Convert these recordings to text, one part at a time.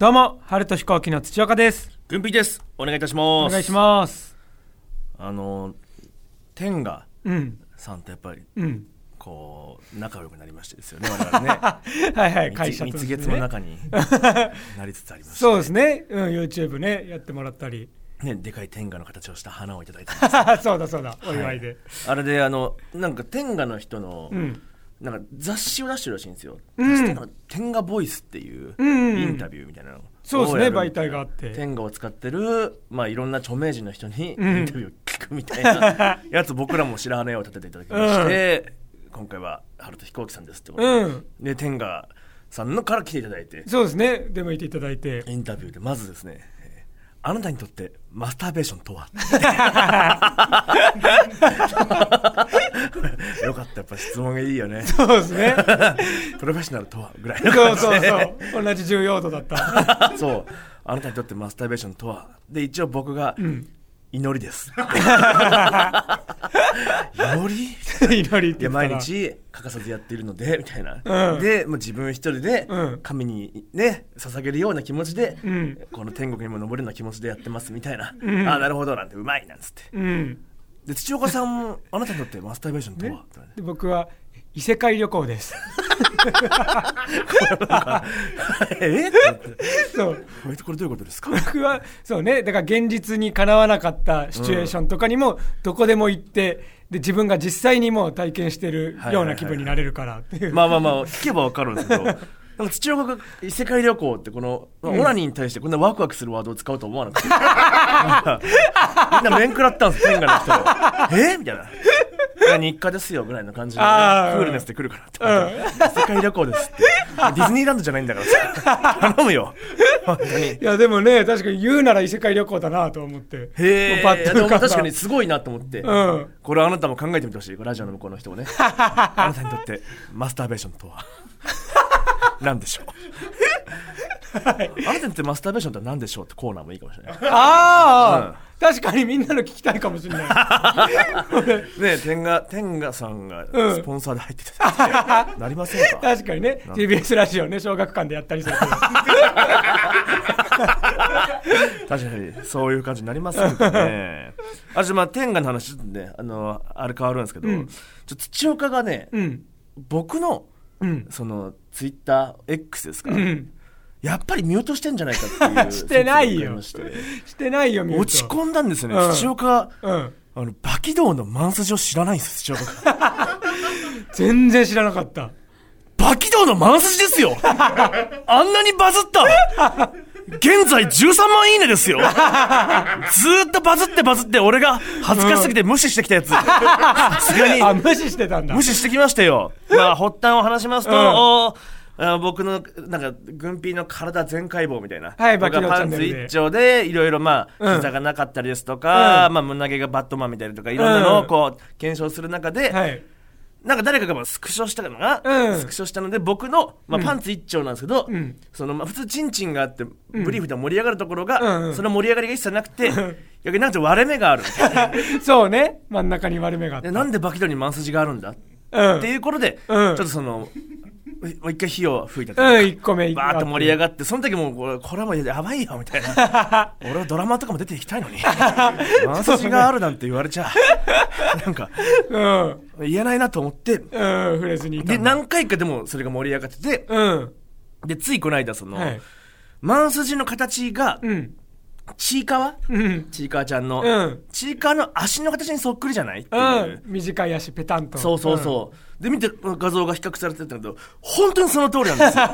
どうも、春と飛行機の土岡です。軍備ですお願いいたしますお願いします。あの天賀うん、さんとやっぱりうん。こう仲良くなりましてですよね我々ね はいはい、会社と蜜月の中に なりつつありましてそうですね。うん、YouTube ね、やってもらったり。ねでかい天賀の形をした花をいただいてます そうだそうだ、お祝いで。あれであのなんか天賀の人の、うん。なんか雑誌を出してるらしいんですよ、うん。そしたら天賀ボイスっていううんインタビューみたいなの。そうですね。媒体があって。天賀を使ってる、まあ、いろんな著名人の人にインタうんビューを聞くみたいな。やつ僕らも白羽を立てていただきまして、今回は春と飛行機さんですってことで,、うん。で天賀さんのから来ていただいて。そうですね。でもいていただいて。インタビューで。まずですねえーあなたにとってマスターベーションとは？よかった。やっぱ質問がいいよね。そうですね。プロフェッショナルとは？ぐらいのそうそう感じで。そう。同じ重要度だった。そう。あなたにとってマスターベーションとは？で一応僕がん祈りです。祈り？祈りって毎。日欠かさずやっているのでみたいな、うんでもう自分一人でうん。神にね捧げるような気持ちで、うん。この天国にも登るような気持ちでやってますみたいな、うん。ああなるほどなんてうまいなんつって。うん。で土岡さんもあなたにとってマスターベーションとは、ねで僕は異世界旅行です。えそう。これどういうことですか？僕はそうね。だから現実にかなわなかったシチュエーションとかにもどこでも行ってで自分が実際にもう体験してるような気分になれるからっていう。まあまあまあ聞けばわかるんですけど なんか土岡が異世界旅行ってこの、まあオナニーに対してこんなワクワクするワードを使うと思わなくて。みんな面食らったんです天下の人がえ？みたいな日課ですよぐらいの感じで、ね、クあーールネスで来るかなって世界旅行ですって。ディズニーランドじゃないんだからさ。頼むよ。本当に。いやでもね確かに言うなら異世界旅行だなと思って。へえ確かにすごいなと思って、うん。これあなたも考えてみてほしい。ラジオの向こうの人もね。あなたにとってマスターベーションとは？何でしょう？あなたにとってマスターベーションとは何でしょうってコーナーもいいかもしれない。ああ、確かにみんなの聞きたいかもしれない。ね天賀天賀さんがうん。スポンサーで入ってた。なりませんか？確かにね。TBS ラジオね小学館でやったりすると。確かにそういう感じになりませんかね。あじゃあまあ天賀の話ねあのあれ変わるんですけど、うん。ちょ土岡がね、うん。僕のうん。そのツイッター X ですか、うんやっぱりミュートしてんじゃないかっていう してないよ。して。してないよ落ち込んだんですよね、うん。土岡うん。あのバキ道のマンスジを知らないんです土岡が。全然知らなかった。バキ道のマンスジですよ。あんなにバズった。現在13万いいねですよ。ずーっとバズってバズって俺が恥ずかしすぎて無視してきたやつ。さすがにあ無視してたんだ。無視してきましたよ。まあ、発端を話しますと、うん。おあ僕の、なんか、軍ピの体全解剖みたいな。はい僕がパンツ一丁で、いろいろまあ、うん。膝がなかったりですとか、うん。まあ、胸毛がバットマンみたいなとか、いろんなのうんをこう、検証する中で、はい。なんか誰かがまあスクショしたのが、うん。スクショしたので、僕の、まあ、パンツ一丁なんですけど、うん。その、まあ、普通、チンチンがあって、ブリーフで盛り上がるところが、うんうん。その盛り上がりが一切なくて、逆になんか割れ目がある。そうね。真ん中に割れ目があった。でなんでバキドにマンスジがあるんだ？うん。っていうことで、うん。ちょっとその、もう一回火を吹いたとうんいうか1個目バーッと盛り上ががって、その時もうこれ、これはもうやばいよ、みたいな。俺はドラマとかも出ていきたいのに。マンスジがあるなんて言われちゃ、なんか、うん。言えないなと思って、うん触れずにいたで、んだ。何回かでもそれが盛り上がってて、うん。で、ついこの間、その、はい。マンスジの形が、うんちいかわ？うん。ちいかわちゃんの、うん。ちいかわの足の形にそっくりじゃないっていう。うん。短い足ペタンと。そうそうそう。で、見て、画像が比較されてたけど、本当にその通りなんですよ。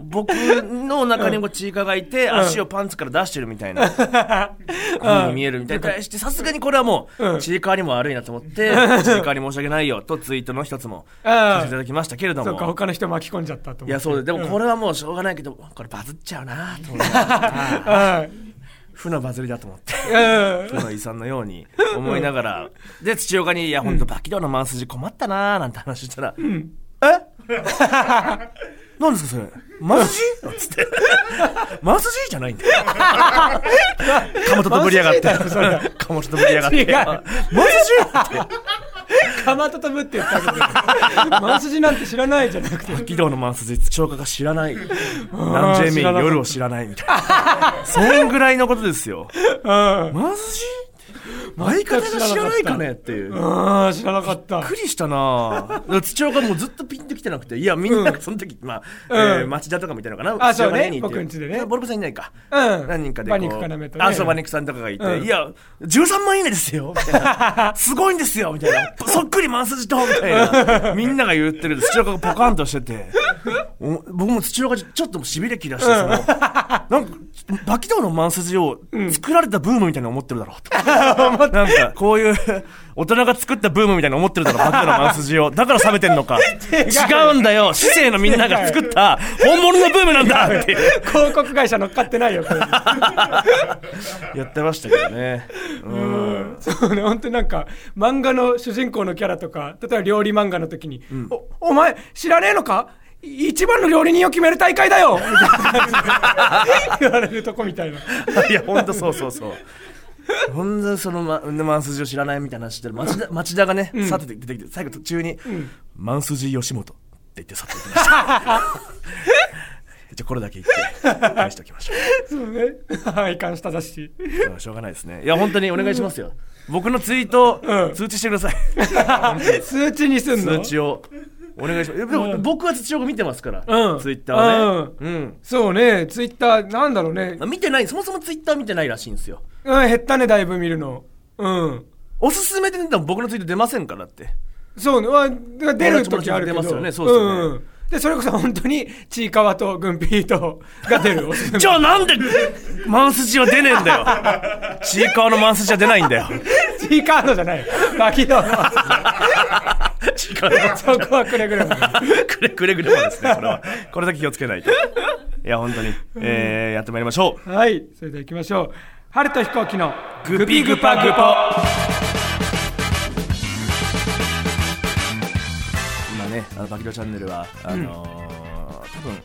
僕の中にもチーカがいて、足をパンツから出してるみたいな、風に見えるみたいな。対して、さすがにこれはもうん。う、チーカーにも悪いなと思って、チーカーに申し訳ないよ、とツイートの一つも、させていただきましたけれどそうかも。他の人巻き込んじゃったと思って。いや、そうで、でもこれれはもうしょうがないけど、これバズっちゃうなと思って。うん負のバズりだと思って。うん負の遺産のように思いながら、で、土岡に、いや、ほんと、バキドーのマンスジ困ったなーなんて話したら、え？何ですかそれ？マンスジ？つって。マンスジじゃないんだよ。かもととぶりやがって。かもととぶりやがって。マンスジ？って。かまと飛ぶって言ったけどマンスジなんて知らないじゃなくて。軌道のマンスジ土岡が知らない。南 J メイン夜を知らないみたいな。そんぐらいのことですよ。うん。マンスジ相方が知らないかねっていう。ああ知らなかった。びっくりしたな。ぁ土岡もうずっとピンときてなくて。いやみんながその時、まあ、うん。えー町田とかみたいなのかな。あそうね。僕ん家でね。ボルブさんいないか。うん。何人かでこう馬肉要とね。あそう馬肉さんとかがいて、うん。いや13万いいねですよ。みたいな。すごいんですよ。みたいな。そっくりマンスジとみたいな。みんなが言ってる。土岡がポカンとしてて。お僕も土岡がちょっとしびれ切らして、その。なんかバキドウのマンスジを作られたブームみたいな思ってるだろうと、なんかこういう大人が作ったブームみたいな思ってるだろう バキドウのマンスジを。だから冷めてんのか。違うんだよ。市政のみんなが作った本物のブームなんだって。広告会社乗っかってないよこれ。やってましたけどね。うん。そうね本当になんか漫画の主人公のキャラとか例えば料理漫画の時に「おお前知らねえのか？一番の料理人を決める大会だよ! 」言われるとこみたいな いや、ほんとそうそうそう。ほんとその、ま、マンスジを知らないみたいな話してる町田町田がね、さって出てきて、最後途中に、マンスジ吉本って言って去っていきました。じゃあこれだけ言って、返しておきましょそうねはい感謝だしう。しょうがないですね。いや、本当にお願いしますよ。僕のツイート、うん通知してください。数値にすんの？通知を。お願いします。でも僕は土岡見てますから、うんツイッターはね。うん。そうねツイッターなんだろうね見てない、そもそもツイッター見てないらしいんですよ。うん減ったねだいぶ見るのうんおすすめで出ても僕のツイート出ませんからって。そうね、まあ、出る時あるけど。出ますよねそうですよねんで、それこそ本当に、ちいかわとグンピーと、が出る。おすすめじゃあなんでマンスジは出ねえんだよ。ちいかわのマンスジは出ないんだよ。ちいかわのじゃないよ。バキの。ちいかわのそこはくれぐれも。ジくれくれぐれもですね、これは。これだけ気をつけないと。いや、本当に。えー、やってまいりましょう。はい。それでは行きましょう。春と飛行機のグピグパグポ。今ね、あのバキドチャンネルは、あのー、多分、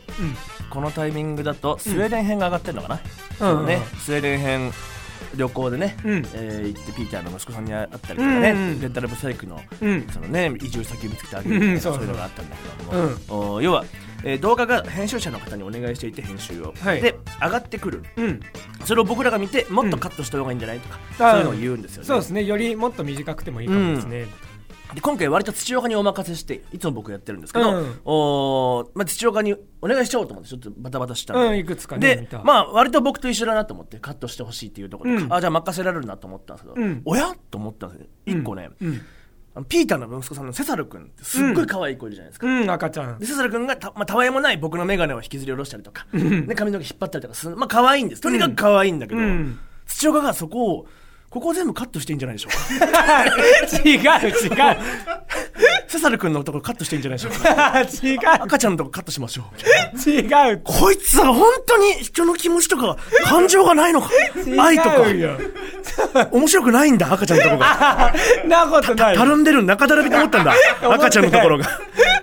このタイミングだとスウェーデン編が上がってるのかな、うんね、スウェーデン編旅行でね、うん。えー行ってピーターの息子さんに会ったりとかね、うんうんレンタルブサイクの,、うん。そのね、移住先を見つけてあげるみたいな、うんそういうのがあったんだけども、お要は、えー動画が編集者の方にお願いしていて編集を、はい。で上がってくる。うん。それを僕らが見てもっとカットした方がいいんじゃないとか、そういうのを言うんですよね。そうですね。よりもっと短くてもいいかもですね。で今回割と土岡にお任せしていつも僕やってるんですけど、うん。おーまあ、土岡にお願いしようと思ってちょっとバタバタしたんで、うんいくつかね見でた。まあ割と僕と一緒だなと思ってカットしてほしいっていうところで、うん。あじゃあ任せられるなと思ったんですけど、うん。おや？と思ったんですよ。一個ね、うん。あのピーターの息子さんのセサル君ってすっごい可愛い子いるじゃないですか、うん、赤ちゃん。で。セサル君がた,、まあ、たわいもない僕の眼鏡を引きずり下ろしたりとか、で髪の毛引っ張ったりとかする。まあ可愛いんです。とにかく可愛いんだけど、うん。土岡がそこをここを全部カットしていいんじゃないでしょうか違う、違う。セサル君のところカットしていいんじゃないでしょうか 違赤ちゃんのとこカットしましょうう。違う。こいつは本当に人の気持ちとか感情がないのか愛とか。面白くないんだ赤ちゃんのとこがなことない。たるんでる中だらびと思ったんだ 赤ちゃんのところが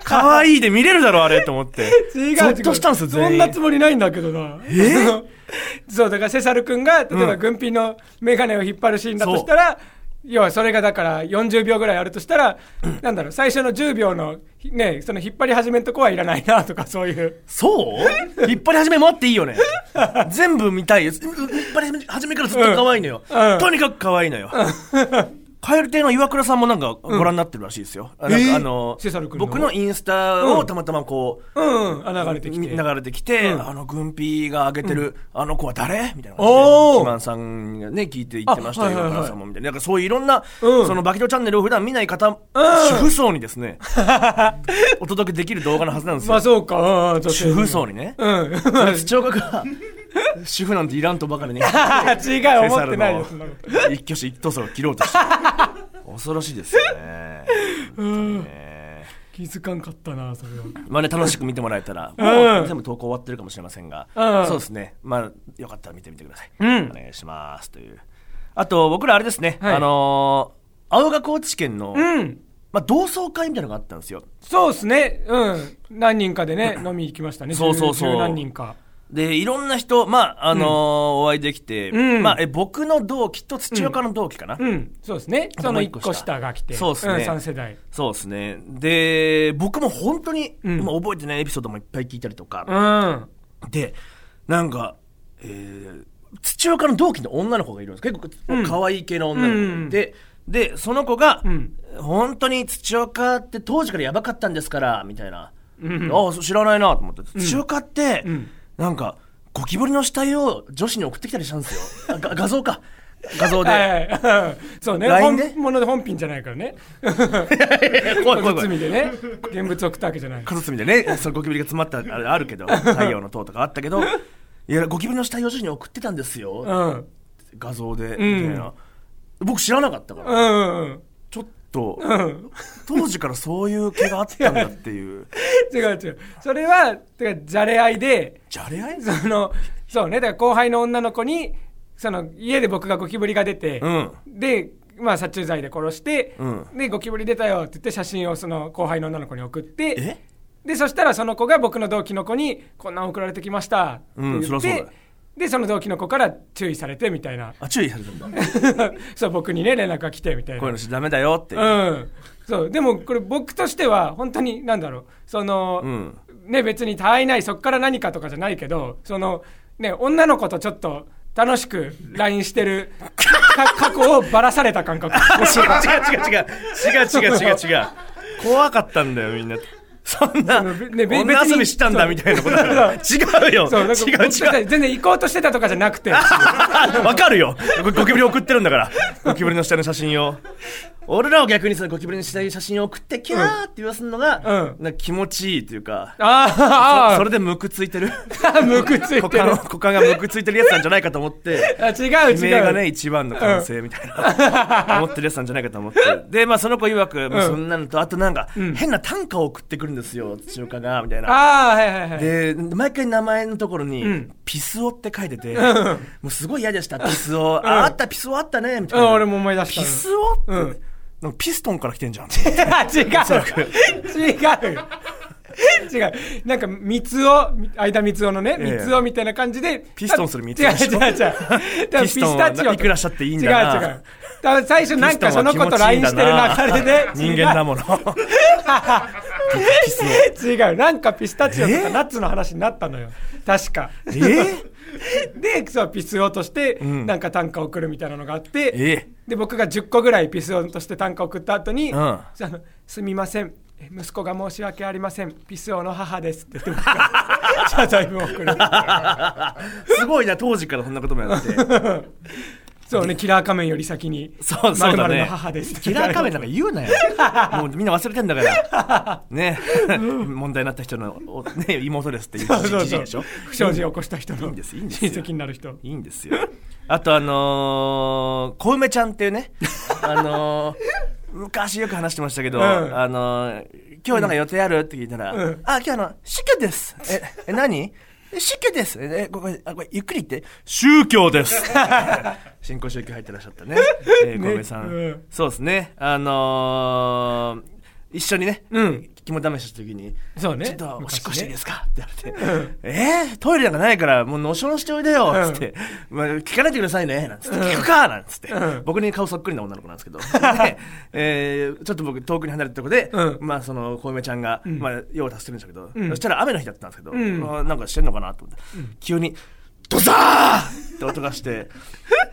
可愛いで見れるだろあれと思って 違うゾッとしたんですよそんなつもりないんだけどな。え？そう、だからセサル君が、例えば軍ピのメガネを引っ張るシーンだとしたら、要はそれがだから40秒ぐらいあるとしたら、なんだろう、最初の10秒の、ね、その引っ張り始めのとこはいらないなとか、そういう。そう？引っ張り始めもあっていいよね。全部見たいよ引っ張り始めからずっと可愛いのよ、うん。うん。とにかく可愛いのよ蛙亭の岩倉さんもなんかご覧になってるらしいですよ、あなんえー？かあのセサル君の。僕のインスタをたまたまこう、うん、うん、あ流れてきて。流れてきて、うん。あの、軍ピが上げてる、あの子は誰？みたいな感じで。さんがね、聞いて言ってましたはいはいはい岩倉さんもみたいな。なんかそういういろんな、うん。そのバキドチャンネルを普段見ない方、主婦層にですね、お届けできる動画のはずなんですよ。まあそうか、主婦層にね。うん。視聴覚が、主婦なんていらんとばかりに、違う、思ってないよ、そんなこと。一挙手一投足を切ろうとして。恐ろしいですよね。ね気づかんかったな、それは。まあね、楽しく見てもらえたら、うんもう全部投稿終わってるかもしれませんが、うんそうですね。まあ、よかったら見てみてください。うんお願いします。という。あと、僕らあれですね、はいあのー青学高知県の、うん。まあ、同窓会みたいなのがあったんですよ。そうですね。うん。何人かでね、飲み行きましたね。そうそうそう何人か。で、いろんな人、まあ、あのーお会いできて、うんまあ、え、僕の同期と土岡の同期かな、うん、そうですね。とその一個下下が来て。そうっすねん、3世代。そうですね。で、僕も本当に、うんまあ覚えてないエピソードもいっぱい聞いたりとか、うん。で、なんか、えー、土岡の同期の女の子がいるんです。結構、うん可愛い系の女の子うんで、で、その子が、うん本当に土岡って当時からやばかったんですから、みたいな。うんああ、そう知らないなと思って。土岡って、うんなんか、ゴキブリの死体を女子に送ってきたりしたんですよ。画像か。画像で。はい そうね。本物で本品じゃないからね。怖い。罪でね。現物送ったわけじゃない。小包でね、そのゴキブリが詰まったあれあるけど、太陽の塔とかあったけど、いや、ゴキブリの死体を女子に送ってたんですよ。うん。画像で、みたんいな。僕知らなかったから、うんうんちょっと、うん。当時からそういう毛があったんだっていう。違う違う。それは、てか、じゃれ合いで、じゃれ合い？その、そうね。だから後輩の女の子に、その、家で僕がゴキブリが出て、うん。で、まあ、殺虫剤で殺して、うんで、ゴキブリ出たよって言って写真をその後輩の女の子に送って、え？で、そしたらその子が僕の同期の子に、こんなん送られてきましたって言って、うだよで、その同期の子から注意されてみたいな。あ、注意されたんだ。そう、僕にね、連絡が来てみたいな。こういうのしダメだよっていう。うん。そう、でもこれ僕としては、本当に、なんだろう、その、うんね、別に他愛ない、そっから何かとかじゃないけど、その、ね、女の子とちょっと、楽しく LINE してるか 過去をばらされた感覚。違 う違う違う違う。違う違う違う違う。怖かったんだよ、みんな。そんな、ねべ女遊びしたんだみたいなことだから。違うよ。そう、違う違う。全然行こうとしてたとかじゃなくて、わかるよ。ゴゴキブリ送ってるんだから。ゴキブリの下の写真を。俺らは逆にそのゴキブリの下の写真を送って、キャーって言わすのが、うんなんか気持ちいいというか、あーあそそれでむくついてる。ー、むくついてる股間。股間がむくついてるやつなんじゃないかと思って。あ違う悲違う。鳴がね、一番の完成みたいな、思ってるやつなんじゃないかと思って。で、まあ、その子曰く、もうそんなのと、あとなんか、変な短歌を送ってくるんですよ、土岡が、みたいな。ああ、はいはいはい。で、毎回名前のところに、んピスオって書いてて、もうすごい嫌でした、ピスオ。あ、あった、ピスオあったね、みたいな。うん、俺も思い出したピスオって、うんなんかピストンから来てんじゃん。違う。違う。違う。なんか三つを間三つをのねええ。三つをみたいな感じで。ピストンする三つ違う違う違う。ピストンはいくらしたっていいんだな。違う違う。多分最初なんかその子と LINE してる流れで人間だもの。違う。なんかピスタチオとかえナッツの話になったのよ。確か。オ。えでそうピスオとしてん。なんか短歌送るみたいなのがあって、えで僕が10個ぐらいピスオとして短歌送った後に、うん。すみません。え息子が申し訳ありません。ピスオの母ですって言って 謝罪文を送る。すごいな、当時からそんなこともやって。そうねキラー仮面より先に。そうそうだね。の母です。キラー仮面なんか言うなよ。もうみんな忘れてんだから。ね。問題になった人の、おね、妹ですっていうそ不祥事を起こした人のいいんですいいんです親よ戚になる人。いいんですよ。あとあのー、小梅ちゃんっていうね。あのー昔よく話してましたけど、ん。あのー今日なんか予定ある？って聞いたら、うん。あ、今日あの、死去です。え、え、何？え死去です。え、えここ、あ、これ、ゆっくり言って。宗教です。新興宗教入ってらっしゃったね。えー、ね小梅さん。うんそうですね。あのー一緒にね、うん。肝試しした時に、そうねちょっとおしっこしていいですか？かって言われて、えー、トイレなんかないから、もうのしょんしておいでよつって、まあ、聞かないでくださいねなんつって、聞くかなんつって、うん。僕に顔そっくりな女の子なんですけど、でえーちょっと僕遠くに離れたとこで、うん。まあその小梅ちゃんが、ん。まあ用を足してるんですけど、ん。そしたら雨の日だったんですけど、ん。あなんかしてんのかなと思って、急に、ドザーって音がして、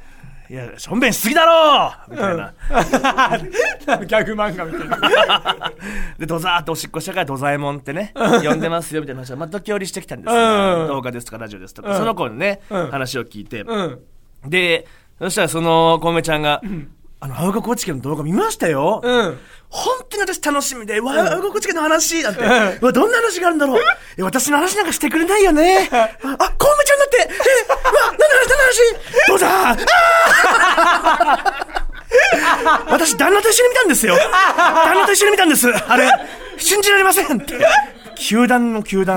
いや、しょんべんしすぎだろ！みたいな。ギャグ漫画みたいな。で、ドザーっとおしっこしたからドザエモンってね、呼んでますよみたいな話を、まあ、時折してきたんですよ、うん。動画ですとかラジオですとか、うん。その子にね、うん。話を聞いて、うん。で、そしたらその、小梅ちゃんが、あの、青学高知県の動画見ましたよ。うん本当に私楽しみで、わ、青学高知県の話なんて、うわ、どんな話があるんだろう。え、私の話なんかしてくれないよね。あ、小梅ちゃんだって、え、うわ、何の話、何の話、どうだあー私、旦那と一緒に見たんですよ。旦那と一緒に見たんです。あれ、信じられませんって。球団の球団。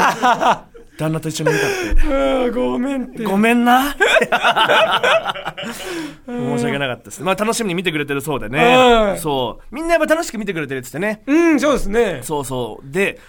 旦那と一緒に見たって。うんごめんってごめんな。申し訳なかったです。まあ楽しみに見てくれてるそうでね。うんそう。みんなやっぱ楽しく見てくれてるって言ってね。うんそうですねそうそう。で、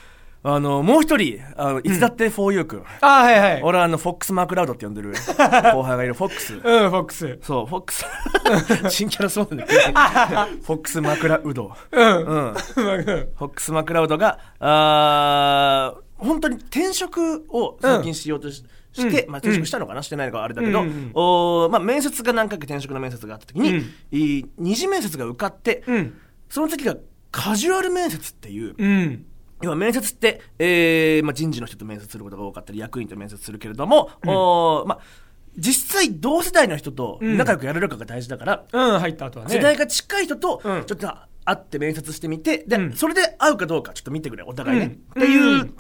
あの、もう一人、あの、いつだって 4U 君。あはいはい俺はあの、フォックス・マクラウドって呼んでる 後輩がいる、フォックス。うんフォックスそう、フォックス。新キャラそうなんだけど。フォックス・マクラウド。うんうん。うんフォックス・マクラウドが、あー本当に転職を最近しようとし,、して、まあ、転職したのかな、してないのかあれだけど、うんうんうん。おーまあ、面接が何回か転職の面接があった時に、うん。い二次面接が受かって、うん。その時がカジュアル面接っていう、うん。要は面接って、えーまあ、人事の人と面接することが多かったり役員と面接するけれども、おーまあ、実際同世代の人と仲良くやれるかが大事だから、うん入った後はね。世代が近い人とうん。ちょっと会って面接してみて、で、うん。それで会うかどうかちょっと見てくれお互いね、うん。っていううん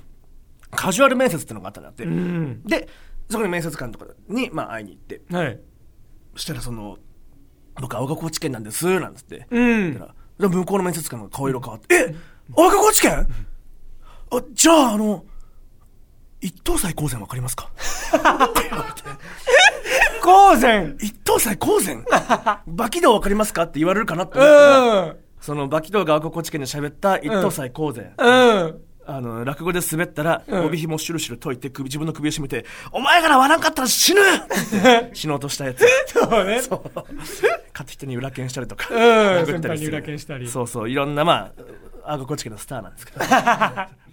カジュアル面接っていうのがあったんだって、うん。でそこに面接官とかに、まあ、会いに行って。はい。そしたらその「僕青学高知県なんです」なんつって、うん。だからで向こうの面接官が顔色変わって「え青学高知県あじゃああの一等祭高専わかりますか? 」高専？一等祭高専？バキ道わかりますか？って言われるかなって思ったらうん。そのバキ道が青学高知県で喋った一等祭高専、うんあの、落語で滑ったら、うん。帯紐シュルシュル解いて首、自分の首を絞めて、お前が笑わんかったら死ぬ! 死のうとしたやつ。そうね。そう。勝手人に裏剣したりとか。うん。殴ったりに裏剣したり。そうそう、いろんな、まあ、あごこち家のスターなんですけど、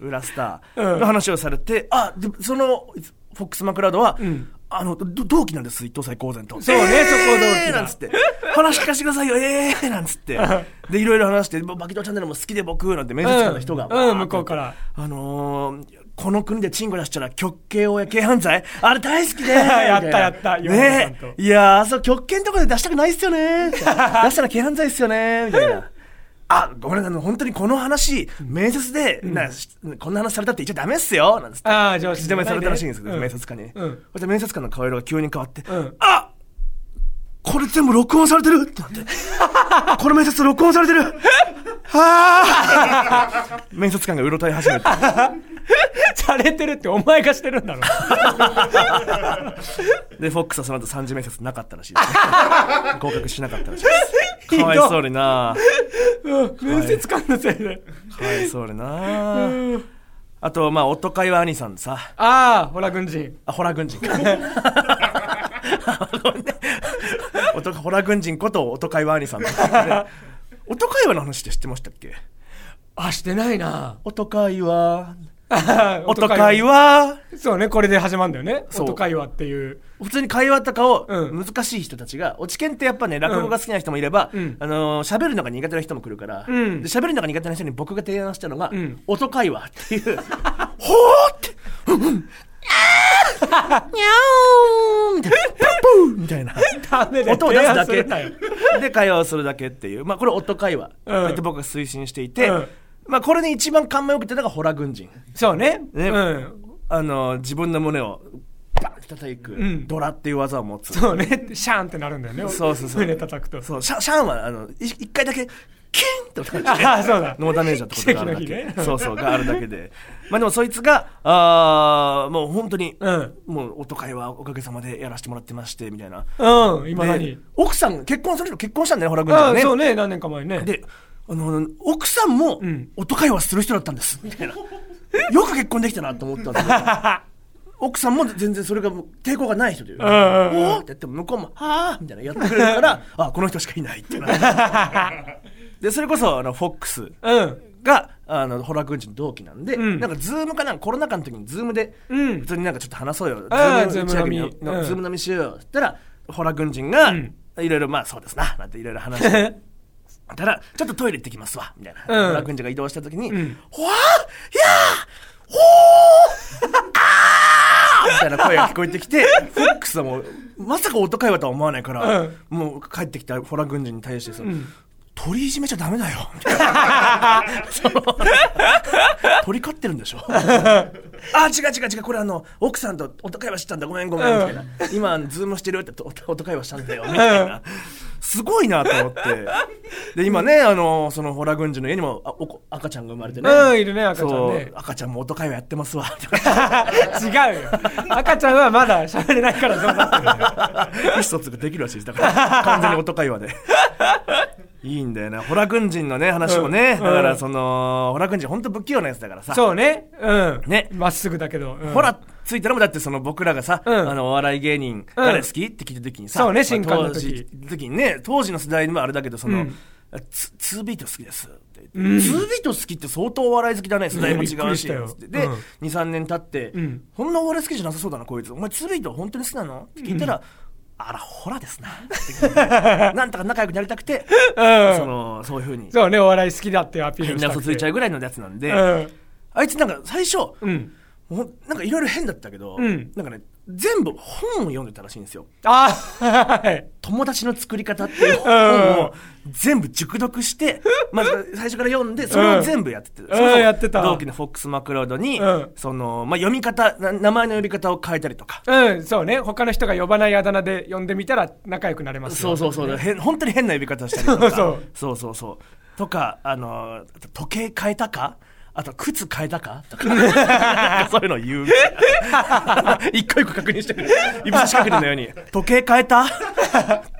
裏スターの話をされて、あ、でその、フォックス・マクラウドは、んあの、ど同期なんです、一等祭公然と。そうねそこ同期だな？んつって。話聞かせてくださいよ、ええー、なんつって。で、いろいろ話して、バキドーチャンネルも好きで僕、なんて面接官の人が。うんうん向こうから。あのー、この国でチンコ出したら極刑をや軽犯罪？あれ大好きで やったやったねいやー、そう、極刑とかで出したくないっすよね 出したら軽犯罪っすよねみたいな。あ、俺あの、本当にこの話、面接で、なこんな話されたって言っちゃダメっすよなんつって。ああ上司口止めされたらしいんですけど、うん面接官に。うんそして面接官の顔色が急に変わって、うんあこれ全部録音されてる？ってなって。この面接録音されてる？はあ面接官がうろたえ始めて。されてるってお前がしてるんだろで、フォックスはその後3次面接なかったらしいです、ね。合格しなかったらしいです。かわいそうになうん面接官のせいでかわいそうになあと、まあ、夫会は兄さんさ。ああほら軍人あ、ホラ軍人か。ごめんね。ホラ軍人こと音会話兄さんと、ね。音会話の話って知ってましたっけ？あしてないな音会話。音会話。そうねこれで始まるんだよね。そう。音会話っていう。普通に会話とかをうん。難しい人たちが、落ち研ってやっぱね、落語が好きな人もいれば、うん。あのー喋るのが苦手な人も来るから、うん。るのが苦手な人に僕が提案したのが、うん。音会話っていう、ほーって、にゃー。みたいな、ーみたいな。音を出すだけ。で会話をするだけっていう、まあ、これ音会話と言って僕が推進していて、うんまあ、これに一番感銘を受けたのがホラ軍人。そうね。ね。うん。あの自分の胸をバンって叩く、ん。ドラっていう技を持つ。そうね。シャーンってなるんだよね。そうそうそう。胸叩くと。そう、シャシャンは、あの、い一回だけ、キンって音がして、ああそうだ。ノーダメージだってことがあるだけ。奇跡の日ね。そうそう、があるだけで。まあでもそいつが、あーもう本当に、うん。もう、音会はおかげさまでやらせてもらってまして、みたいな。うん今何で奥さん、結婚する人結婚したんだよ、ホラ軍人ああがね。そうね。何年か前ね。で、あの、奥さんもん、音会話する人だったんです、みたいな。よく結婚できたなと思ったんですよ。奥さんも全然それが抵抗がない人で、おんうんうんーって言っても向こうも、はぁみたいなやってくれるから、あ、この人しかいないって。で、それこそ、あの、フォックスうんが、あの、ホラ軍人の同期なんで、うんなんか、ズームかなんか、コロナ禍の時にズームで、うん普通になんかちょっと話そうよ。ズああーム打ち上げにズーム飲みうんズーム飲みしようよ。って言ったら、ホラ軍人が、うんいろいろ、まあ、そうですな、なんていろいろ話して。たら、ちょっとトイレ行ってきますわ、みたいな。うん。ホラ軍人が移動した時に、ん。ほわーいやーほーあーみたいな声が聞こえてきて、フォックスはもう、まさか音会話とは思わないから、うん。もう帰ってきたホラ軍人に対してその、ん。鳥いじめちゃダメだよ。鳥飼ってるんでしょ？あ、違う違う違う、これあの、奥さんと音会話したんだ、ごめんごめん、みたいな。今、ズームしてるって音音会話したんだよ、みたいな。すごいなと思って。で、今ね、あの、そのホラ軍人の家にもあおこ赤ちゃんが生まれてね。うんいるね赤ちゃんね赤ちゃんも音会話やってますわ。違うよ赤ちゃんはまだ喋れないからそうなってる意思疎通ができるらしいです。だから、完全に音会話で。いいいんだよな。ホラ軍人のね話もね、うん。だからそのホラ軍人本当不器用なやつだからさ。そうね。うん。ね。まっすぐだけど、うん。ほらついたのもだってその僕らがさ、うん。あのお笑い芸人誰好き、って聞いた時にさそうねまあ新刊の当時時時にね当時の世代にもあれだけどその、うん。ツツービート好きですって言って、うん。ツービート好きって相当お笑い好きだね世代も違うし。りしたよ。つってで、うん。23年経って、うん。こんなお笑い好きじゃなさそうだなこいつ。お前ツービート本当に好きなの？って聞いたら、あらホラですな。なんとか仲良くなりたくて、うん。そのそういうふうに。そうねお笑い好きだってアピール変なしたくて。嘘ついちゃうぐらいのやつなんで、うん。あいつなんか最初、うん。なんかいろいろ変だったけど、うん。なんかね全部本を読んでたらしいんですよ。あはい。友達の作り方っていう本を全部熟読して、まず最初から読んでそれを全部やってて、んそやってた。同期のフォックス・マクロードに、うん。そのまあ、読み方な名前の呼び方を変えたりとか。うんそうね。他の人が呼ばないあだ名で呼んでみたら仲良くなれますよ。そうそうそう、へん本当に変な呼び方したりとか。そう。そうそうそう。とかあの時計変えたかあと靴変えたか？と かそういうのを言う。一個一個確認してくる。いぶし確認のように。時計変えた？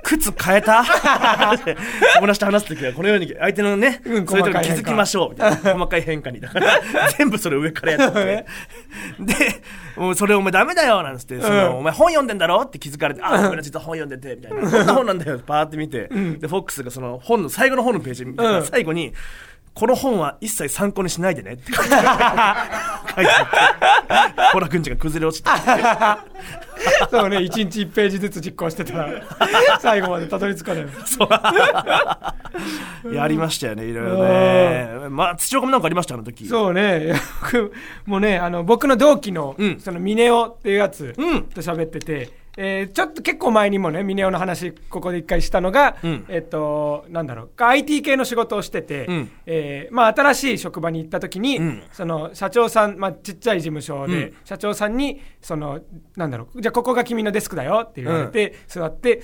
靴変えた？友達と話す時はこのように相手のね、うんそういうとこ気づきましょう。みたいな細かい変化に。だから全部それ上からやってて。でもうそれお前ダメだよなんつってその、うん。お前本読んでんだろ？って気づかれて、あ、僕ら実は本読んでて、みたいな。こんな本なんだよ、パーって見て。で、フォックスがその本の、最後の本のページ見て、うん。最後に、この本は一切参考にしないでねって書いてあって書いてあって、ホラくんちが崩れ落ちた。そうね、一日一ページずつ実行してたら、最後までたどり着かない。そう。やりましたよね、いろいろね。まあ、土岡もなんかありました、あの時。そうね、僕もうね、あの、僕の同期の、うんその、ミネオっていうやつうんと喋ってて、えーちょっと結構前にもね、ミネオの話、ここで一回したのが、うん。えっと、なんだろう、IT 系の仕事をしてて、うん。えーまあ、新しい職場に行った時に、うん。その、社長さん、まあ、ちっちゃい事務所で、うん。社長さんに、その、なんだろう、じゃあここが君のデスクだよって言われて、座って、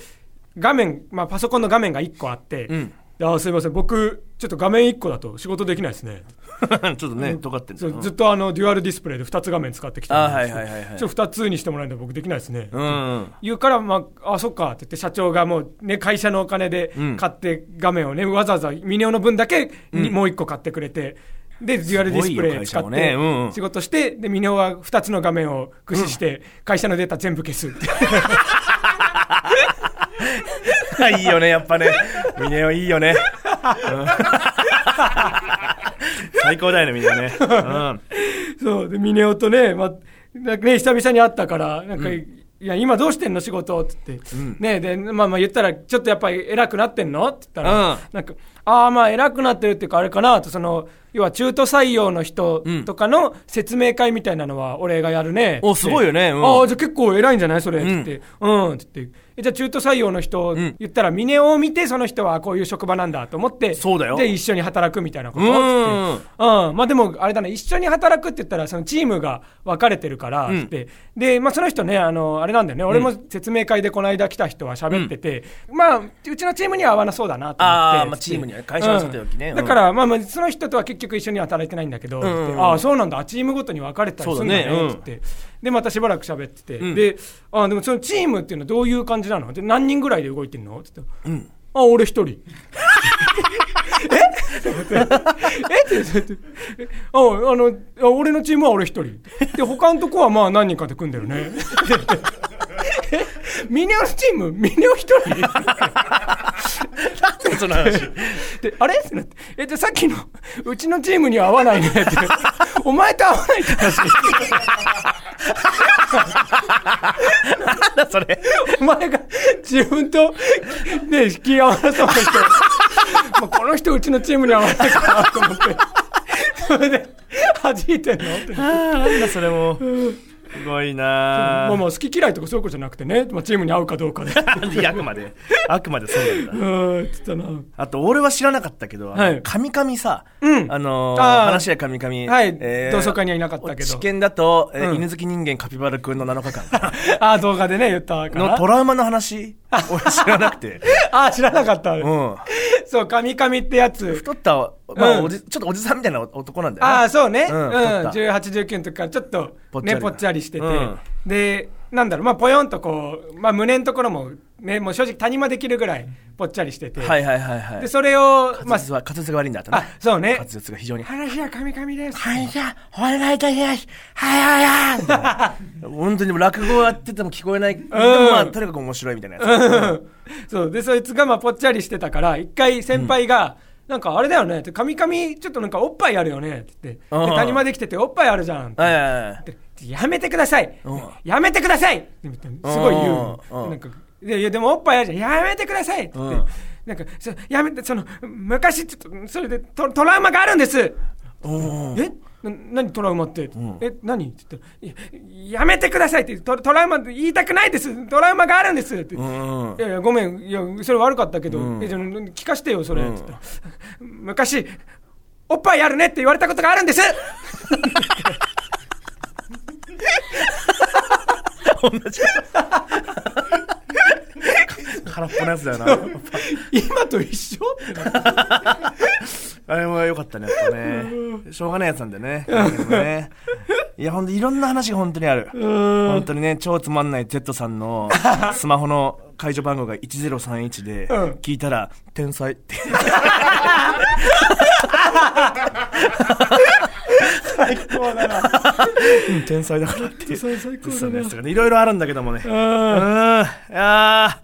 画面、まあ、パソコンの画面が1個あって、うん。あすいません、僕、ちょっと画面1個だと仕事できないですね。ちょっとね、尖ってんずっとあのデュアルディスプレイで2つ画面使ってきてるんであはいはいはいはい。ちょっと2つにしてもらえないと僕できないですね、うん。言うから、まあ、あそっかって言って社長がもう、ね、会社のお金でうん。買って画面をね、わざわざミネオの分だけにもう1個買ってくれて、でデュアルディスプレイ使って仕事して、でミネオは2つの画面を駆使して会社のデータ全部消す。って、いいよね、やっぱね。ミネオいいよね。うん最高だよね、みんなね。うん。そうでミネオとね,、まあなんかね久々に会ったからなんか、いや今どうしてんの仕事？って言って、ん。ねでまあまあ言ったらちょっとやっぱり偉くなってんの？って言ったら、うん。なんかああまあ偉くなってるっていうかあれかなとその要は中途採用の人とかの説明会みたいなのは俺がやるね。おすごいよね。うん。ああじゃあ結構偉いんじゃないそれ？って言って。うん、ってじゃあ中途採用の人、ん。言ったらミネオを見てその人はこういう職場なんだと思ってそうだよ。で一緒に働くみたいなことうんつって。うん、まあでもあれだね、一緒に働くって言ったら、そのチームが分かれてるからうん。って、で、まあその人ね、あの、あれなんだよね、俺も説明会でこの間来た人は喋ってて、まあ、うちのチームには合わなそうだなと思って。あーまあチームにはね。会社の人の時ね。うん。うんだから、まあまあ、その人とは結局一緒に働いてないんだけど、んうんうん。ああ、そうなんだ、チームごとに分かれてたりするんだね、って。で、またしばらく喋ってて、ん。で、あでもそのチームっていうのはどういう感じなの？で何人ぐらいで動いてんの？って。言ったらうん。あ、俺一人。え？え？って。言って、えあ、あの、あ俺のチームは俺一人。で、他のとこはまあ何人かで組んでるね。えミネオのチームミネオ一人その話？で、あれ？ってなって、え、じゃあさっきの、うちのチームには合わないねって。お前と合わないって話。なんだそれ？お前が自分と、ね、気が合わなそうな人。まあこの人うちのチームに合わないかなと思って。それで、弾いてんの？って。なんだそれも。すごいなまあまあ好き嫌いとかそういうことじゃなくてね、まあ、チームに合うかどうかで。ぁ。あくまで。あくまでそうなんだ。うん、つったな。あと、俺は知らなかったけど、はいカミカミさ、うんあのー話やカミカミ。はい同窓会にはいなかったけど試験だと、えーうん犬好き人間カピバラくんの7日間 ああ、動画でね、言ったかのら。トラウマの話、俺知らなくて。あ あ、知らなかった。うん。そう、カミカミってやつ。太った、まあ、うんおじ、ちょっとおじさんみたいな男なんだよね。ああ、そうね。ううんん。太った18、19の時からちょっと、ね、ぽっちゃりなぽっちゃりしててうん。で、なんだろうまあぽよんとこう、まあ、胸のところもねもう正直谷間できるぐらいぽっちゃりしてて、はいはいはいはい。でそれをまあ滑舌は滑舌が悪いんだったなあそうね。滑舌が非常に。話はカミカミです、はいじゃあお願いいたします。はいはいはい。本当に落語やってても聞こえない、でもまあとにかく面白いみたいなやつ。そう。でそいつがまあぽっちゃりしてたから一回先輩が、なんかあれだよね。ってカミカミちょっとなんかおっぱいあるよね。って言って。谷間できてておっぱいあるじゃん。ってやめてください。うん。やめてください。すごい言う。なんかいやいやでもおっぱいあるじゃん。やめてくださいって。言って、うん。なんかそやめてその昔ちょっとそれでトトラウマがあるんです。え？な何トラウマって、ん。え？何？って言ったらいややめてくださいって。トトラウマって言いたくないです。トラウマがあるんです。って、うん。いやいやごめん。いやそれ悪かったけど、うん。えじゃあ聞かしてよそれ、うん。って言ったら昔おっぱいあるねって言われたことがあるんです 空っぽのやつだよな。今と一緒？あれも良かったねやっぱね。しょうがないやつなんだよね。ね。いやほんといろんな話が本当にある。本当にね超つまんない Z さんの スマホの解除番号が1031でうん。聞いたら天才。って最高だな。うん天才だからって。いう最最高だな。ね。いろいろあるんだけどもね。ううん。あ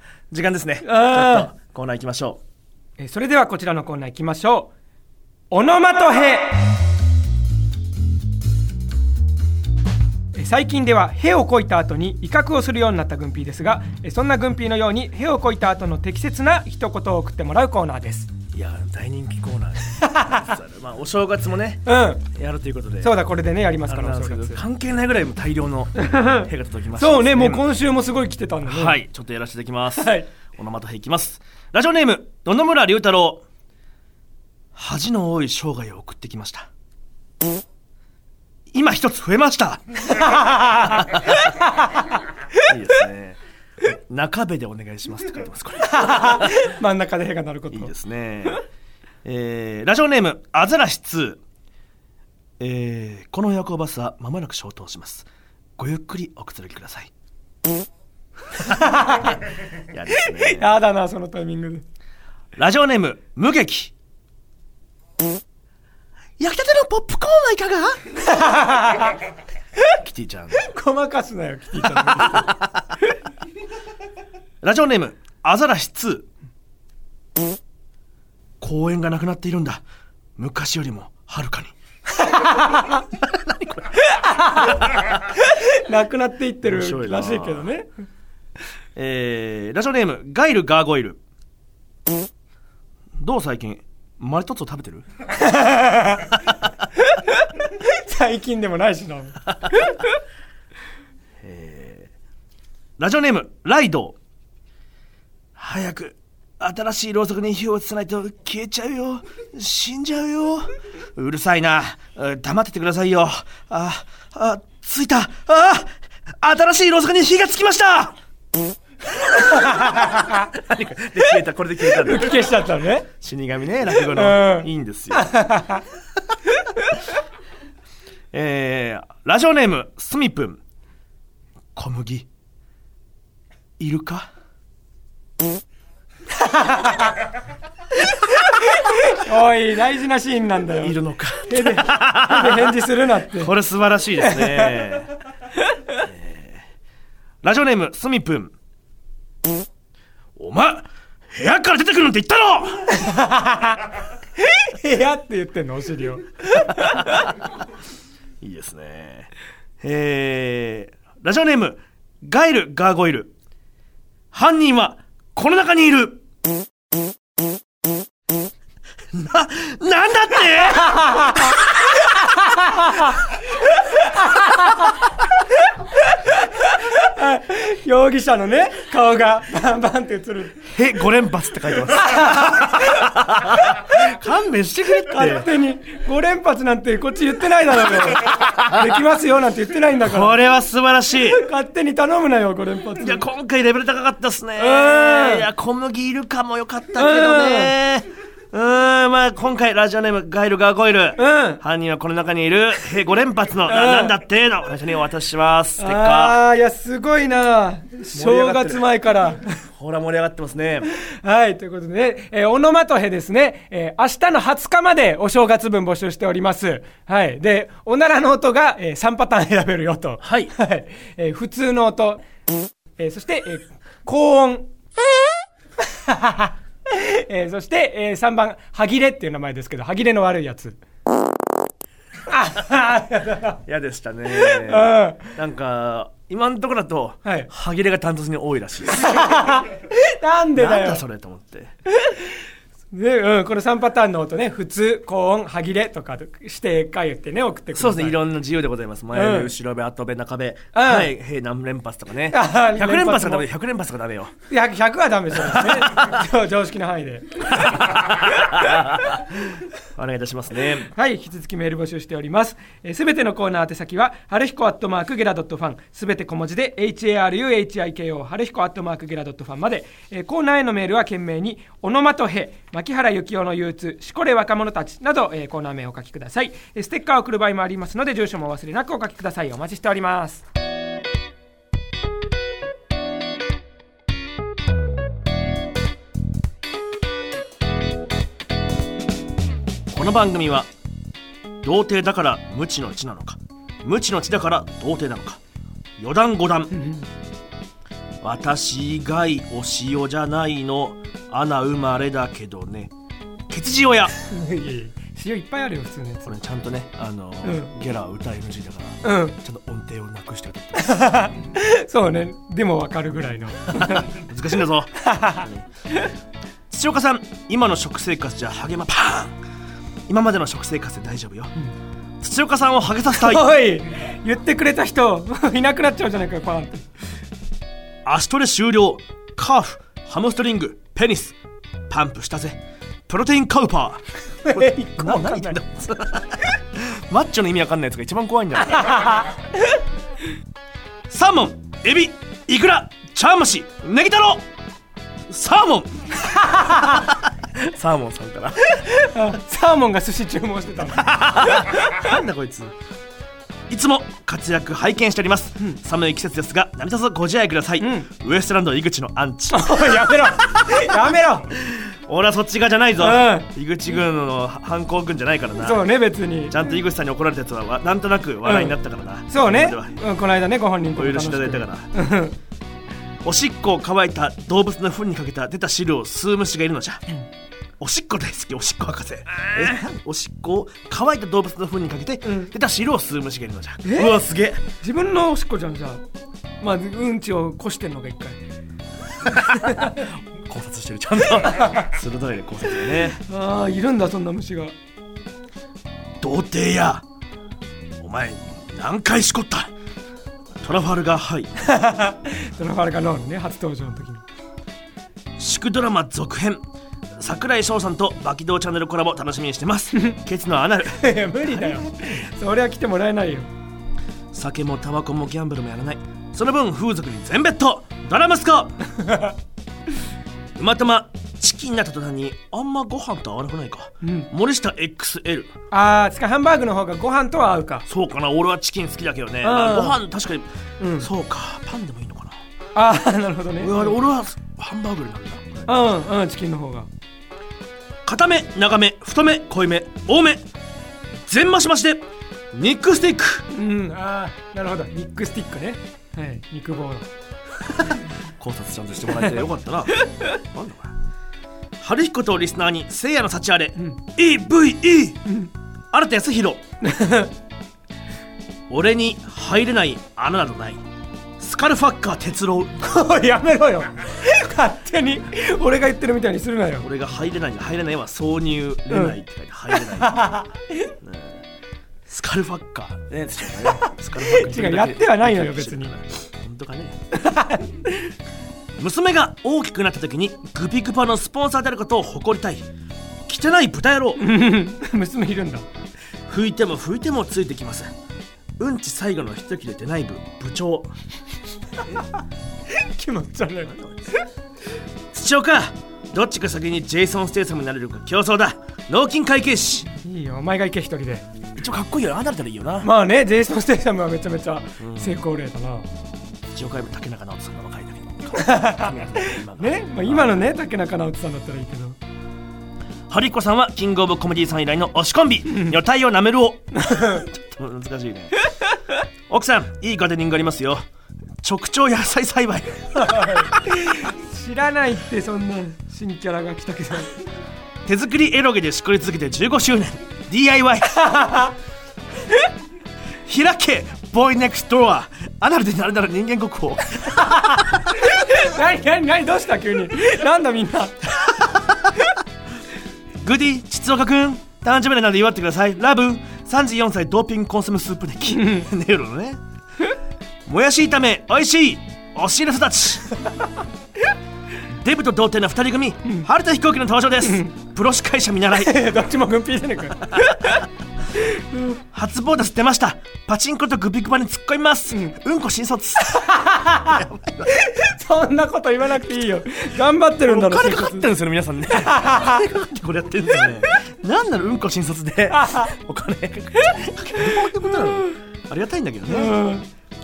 ー時間ですね。ちょっとコーナー行きましょえそれではこちらのコーナー行きましょう。オノマトヘ。え最近ではへをこいた後に威嚇をするようになった軍ピーですがえそんな軍ピーのようにへをこいた後の適切な一言を送ってもらうコーナーです。ういや大人気コーナーまあお正月もねうんやるということでそうだこれでねやりますあから関係ないぐらいも大量のへが届きましたそうねもう今週もすごい来てたんだねはい、ちょっとやらせていただきます。はいオノマトヘいきます。ラジオネーム、野々村龍太郎。恥の多い生涯を送ってきました。今一つ増えました。いいですね。中部でお願いしますって書いてます、これ。真ん中でへが鳴ることいいですね。えー、ラジオネーム、アザラシ2。えー、この夜行バスはまもなく消灯します。ごゆっくりおくつろぎください。いやですね。やだなそのタイミングでラジオネーム、無劇。焼きたてのポップコーンはいかが？キティちゃん。ごまかすなよキティちゃんラジオネーム、アザラシ2。公園がなくなっているんだ。昔よりもはるかに。なくなっていってるらしいけどねえー、ラジオネーム、ガイル・ガーゴイル。どう最近、マリトッツォ食べてる？最近でもないしな ラジオネーム、ライド。早く、新しいろうそくに火を移さないと消えちゃうよ。死んじゃうよ。うるさいな。うん黙っててくださいよ。あ、あ、ついた。あ、新しいろうそくに火がつきました何かで消えた、これで消えたんだ。消しちゃったのね死神ね、落語の。うんいいんですよ。えー、ラジオネーム、すみぷん。小麦、いるか？おい大事なシーンなんだよいるのか。手で手で返事するなってこれ素晴らしいですね。えーラジオネーム、すみぷん。お前、部屋から出てくるなんて言ったろ部屋って言ってんのお尻を いいですね。えー、ラジオネーム、ガイル・ガーゴイル。犯人は、この中にいる。な、なんだって？容疑者のね顔がバンバンって映るへ、5連発って書いてます。勘弁してくれって。勝手に5連発なんてこっち言ってないだろうよできますよなんて言ってないんだからこれは素晴らしい。勝手に頼むなよ5連発いや、今回レベル高かったっすね。うんいや、小麦いるかもよかったけどね。うーんまあ今回ラジオネームガイルガーゴイル、うん。犯人はこの中にいる。へ5連発の、ななんだって？の最初にお渡しします。ステッカーああいやすごいな。正月前から。ほら盛り上がってますね。はいということでね、えーオノマトヘですね、えー明日の20日までお正月分募集しております。はい。でおならの音が、え3パターン選べるよと。はい。はい、えー普通の音、えーそして、えー高音 えーそして、え3番歯切れっていう名前ですけど歯切れの悪いやつ。嫌でしたね。うん。なんか今のところだと、はい。歯切れがダントツに多いらしいです。なんでだよ。なんだそれと思ってねうん、この3パターンの音ね。普通高音歯切れとかして書いてね送ってください。そうですね。いろんな自由でございます。前目、うん。後ろ目後目中目、うん。はい。へ何連発とかね。あー100連発がダメ。連100連発がダメよ。いや100はダメですよね。常常識の範囲で。お願いいたしますね。はい、引き続きメール募集しております。す、べ、てのコーナー宛先は、はるひこアットマークゲラドットファン、すべて小文字で、HARUHIKO、はるひこアットマークゲラドットファンまで、えーコーナーへのメールは懸命に、オノマトヘ、牧原幸雄の憂鬱、しこれ若者たちなど、えーコーナー名をお書きください。ステッカーを送る場合もありますので、住所もお忘れなくお書きください。お待ちしております。この番組は童貞だから無知の知なのか無知の知だから童貞なのか余談五談私以外お塩じゃないの。穴生まれだけどね。ケツジ親いや塩いっぱいあるよ、普通のやつ。こ。れちゃんとねあの、うゲラは歌 NG だからうん、ちゃんと音程をなくして歌 そうね。でもわかるぐらいの。難しいんだぞ。土岡さん今の食生活じゃ励まパーン。今までの食生活で大丈夫よ、土岡さんをハゲさせたい。おい言ってくれた人、いなくなっちゃうじゃないかよ、パーンって。足トレ終了。カーフハムストリングペニス。パンプしたぜ。プロテインカウパー。これ何言ってんだ マッチョの意味わかんないやつが一番怖いんだよサーモンエビイクラ茶碗蒸しネギ太郎。サーモン。サーモンさんから。サーモンが寿司注文してたの。なんだこいついつも活躍拝見しております、寒い季節ですが何卒ご自愛ください、ん。ウエストランド井口のアンチ。やめろ。やめろ。俺はそっち側じゃないぞ、う井口軍の反抗軍じゃないからな。そうね別に。ちゃんと井口さんに怒られたやつはわなんとなく笑いになったからな、そうね、今までは。うん、この間ねご本人とお許しいただいたから。おしっこを乾いた動物の糞にかけた出た汁を吸う虫がいるのじゃ、おしっこ大好きおしっこ博士。えおしっこを乾いた動物の糞にかけて、うん。出た汁を吸う虫がいるのじゃえうわすげえ。自分のおしっこじゃんじゃあ。まあうんちをこしてんのが一回。考察してるちゃんと。鋭いね考察だね。ああいるんだそんな虫が。童貞や。お前何回しこった。トラファルガーハイ。トラファルガーノールね初登場の時に。祝ドラマ続編桜井翔さんとバキドーチャンネルコラボ楽しみにしてます。ケツのアナル。い や無理だよ。そりゃ来てもらえないよ。酒もタバコもギャンブルもやらない。その分風俗に全ベッドドラ息子馬玉チキンになった途端にあんまご飯と合わなくないか、うん。森下 XL ああつかハンバーグの方がご飯とは合うか。そうかな。俺はチキン好きだけどね。んご飯確かに、うん。そうか。パンでもいいのかな。ああなるほどね。俺は俺はハンバーグになるんだ。うんうんチキンの方が固め長め太め濃いめ多め。全増し増しで。肉スティック。うん。ああなるほど。ニックスティックね。はい。肉棒の。考察ちゃんとしてもらえてよかったな。なんだこれ春彦とリスナーにせいやの幸あれ、ん。EVE、ん。新田康弘。俺に入れない穴などないスカルファッカー哲郎。やめろよ。勝手に俺が言ってるみたいにするなよ。俺が入れない入れないは挿入れないって書いて入れない、ねえスカルファッカー。ね。ねスカルファッカー違うやってはないのよ別に。本当かね。娘が大きくなった時にグピグパのスポンサーであることを誇りたい。汚い豚野郎。娘いるんだ。拭いても拭いてもついてきます。うんち最後の一切れ出ない部部長気持ち悪い。土岡どっちが先にジェイソン・ステイサムになれるか競争だ。脳筋会計士。いいよお前が行け一人で。一応かっこいいよ離れたらいいよな。まあねジェイソン・ステイサムはめちゃめちゃ成功例だな、一応外部竹中直人さんが若いだけど ね、まあ、今のね竹中直人さんだったらいいけど。ハリコさんはキングオブコメディさん以来の推しコンビ。女体をなめるを ちょっと難しいね。奥さんいいガーデニングありますよ直腸野菜栽培。知らないってそんな新キャラが来たけど。手作りエロゲでしこり続けて15周年。DIY 開けボーイ。ネクストドア。アナルでなるなら人間国宝。何何何どうした急に？なんだみんな。グディ膣岡くん。誕生日なので祝ってください。ラブ。34歳ドーピングコンソメスープネキネロのねもやし炒めおいしい。お尻育ち。デブと童貞の2人組、春田飛行機の登場です。プロ司会者見習い。どっちも軍ピーじゃねえか 初ボーナス出ました。パチンコとグビグバに突っ込みます、うん、こ新卒。そんなこと言わなくていいよ。頑張ってるんだろお金かかってるんですよね皆さんね。お金かかってこれやってるんですよねなんなのうんこ新卒で。お金かかってどういうことなのありがたいんだけどね、うん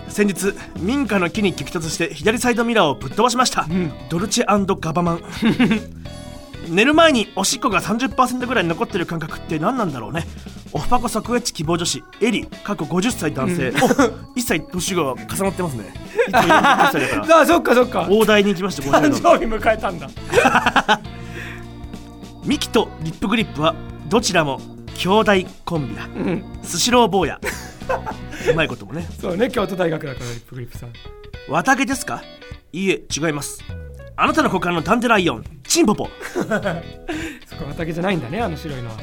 先日民家の木に激突して左サイドミラーをぶっ飛ばしました、ドルチェガバマン。寝る前におしっこが30%ぐらい残ってる感覚って何なんだろうね。オフパコ即エッチ希望女子エリ過去50歳男性、お1歳年が重なってますね。いつも40歳だからあそっかそっか。大台に行きました50誕の。生日迎えたんだ。ミキとリップグリップはどちらも兄弟コンビだ。スシロー坊や うまいこともね。そうね京都大学だからリップグリップさん。綿毛ですか？いいえ違います。あなたの股間のダンデライオンチンポポ。そっか綿毛じゃないんだねあの白いのは。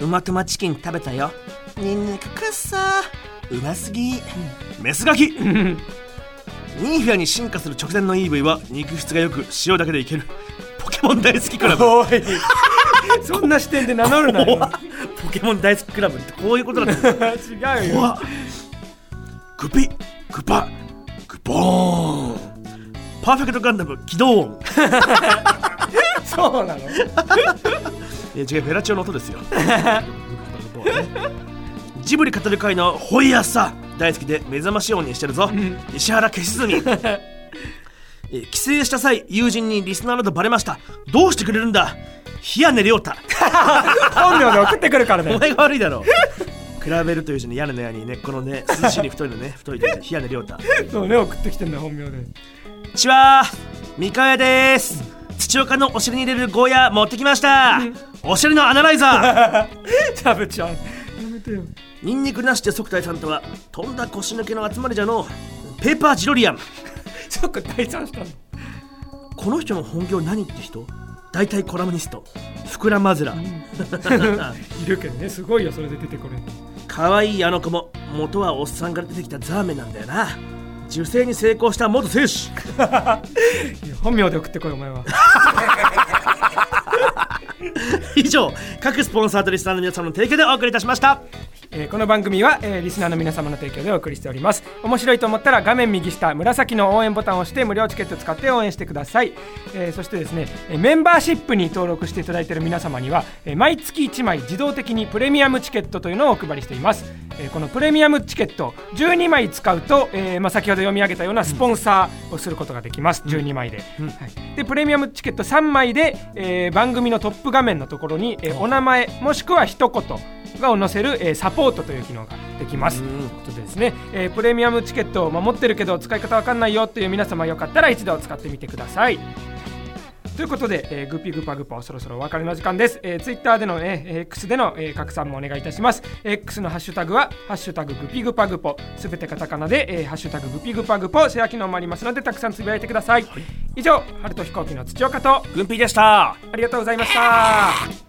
うまくまチキン食べたよ。ニンニクくっさうますぎ、メスガキ。ニーフィアに進化する直前の EV は肉質がよく塩だけでいける。ポケモン大好きクラブ。おい。そんな視点で名乗るなよポケモン大好きクラブってこういうことなんだ 違うよ。怖っ。グピグパグボーン。パーフェクトガンダム起動。音 そうなの？いや違うフェラチオの音ですよ。ジブリ語る会のホイヤーさ大好きで目覚まし音にしてるぞ、石原消しずみえ帰省した際友人にリスナーなどバレました。どうしてくれるんだ？冷やねりょうた本名で送ってくるからね。お前が悪いだろ。比べるという字に屋根の屋にねこのね涼しいに太いのね。太いで冷やねりょうたそうね送ってきてんだ本名で。ちは三河屋です。土岡のお尻に入れるゴーヤ持ってきました。お尻のアナライザー。チャブちゃんやめてよ。ニンニクなしで即退さんとはとんだ腰抜けの集まりじゃのペーパージロリアンそっか退散したのこの人の本業何って人？大体コラムニスト。フクラマズラいるけどねすごいよそれで出てこれ。可愛いあの子も元はおっさんから出てきたザーメンなんだよな。受精に成功した元選手。本名で送ってこいお前は。以上各スポンサーとリスナーの皆さんの提供でお送りいたしましたえーこの番組は、えーリスナーの皆様の提供でお送りしております。面白いと思ったら画面右下紫の応援ボタンを押して無料チケット使って応援してください、えーそしてですねえーメンバーシップに登録していただいている皆様には、えー毎月1枚自動的にプレミアムチケットというのをお配りしています、えーこのプレミアムチケット12枚使うと、えーまあ、先ほど読み上げたようなスポンサーをすることができます、12枚で、はい、でプレミアムチケット3枚で、えー番組のトップ画面のところに、えーお名前もしくは一言がを載せる、えーサポートという機能ができます。ということでですね、えープレミアムチケットを守ってるけど使い方わかんないよっていう皆様よかったら一度使ってみてください。ということで、えーグピグパグパそろそろお別れの時間です。えー、ツイッターでの、ね、えー X での、えー拡散もお願いいたします。X のハッシュタグは、ハッシュタググピグパグポ、すべてカタカナで、えーハッシュタググピグパグポ、シェア機能もありますので、たくさんつぶやいてください。以上、春と飛行機の土岡と、軍ピーでしたありがとうございました。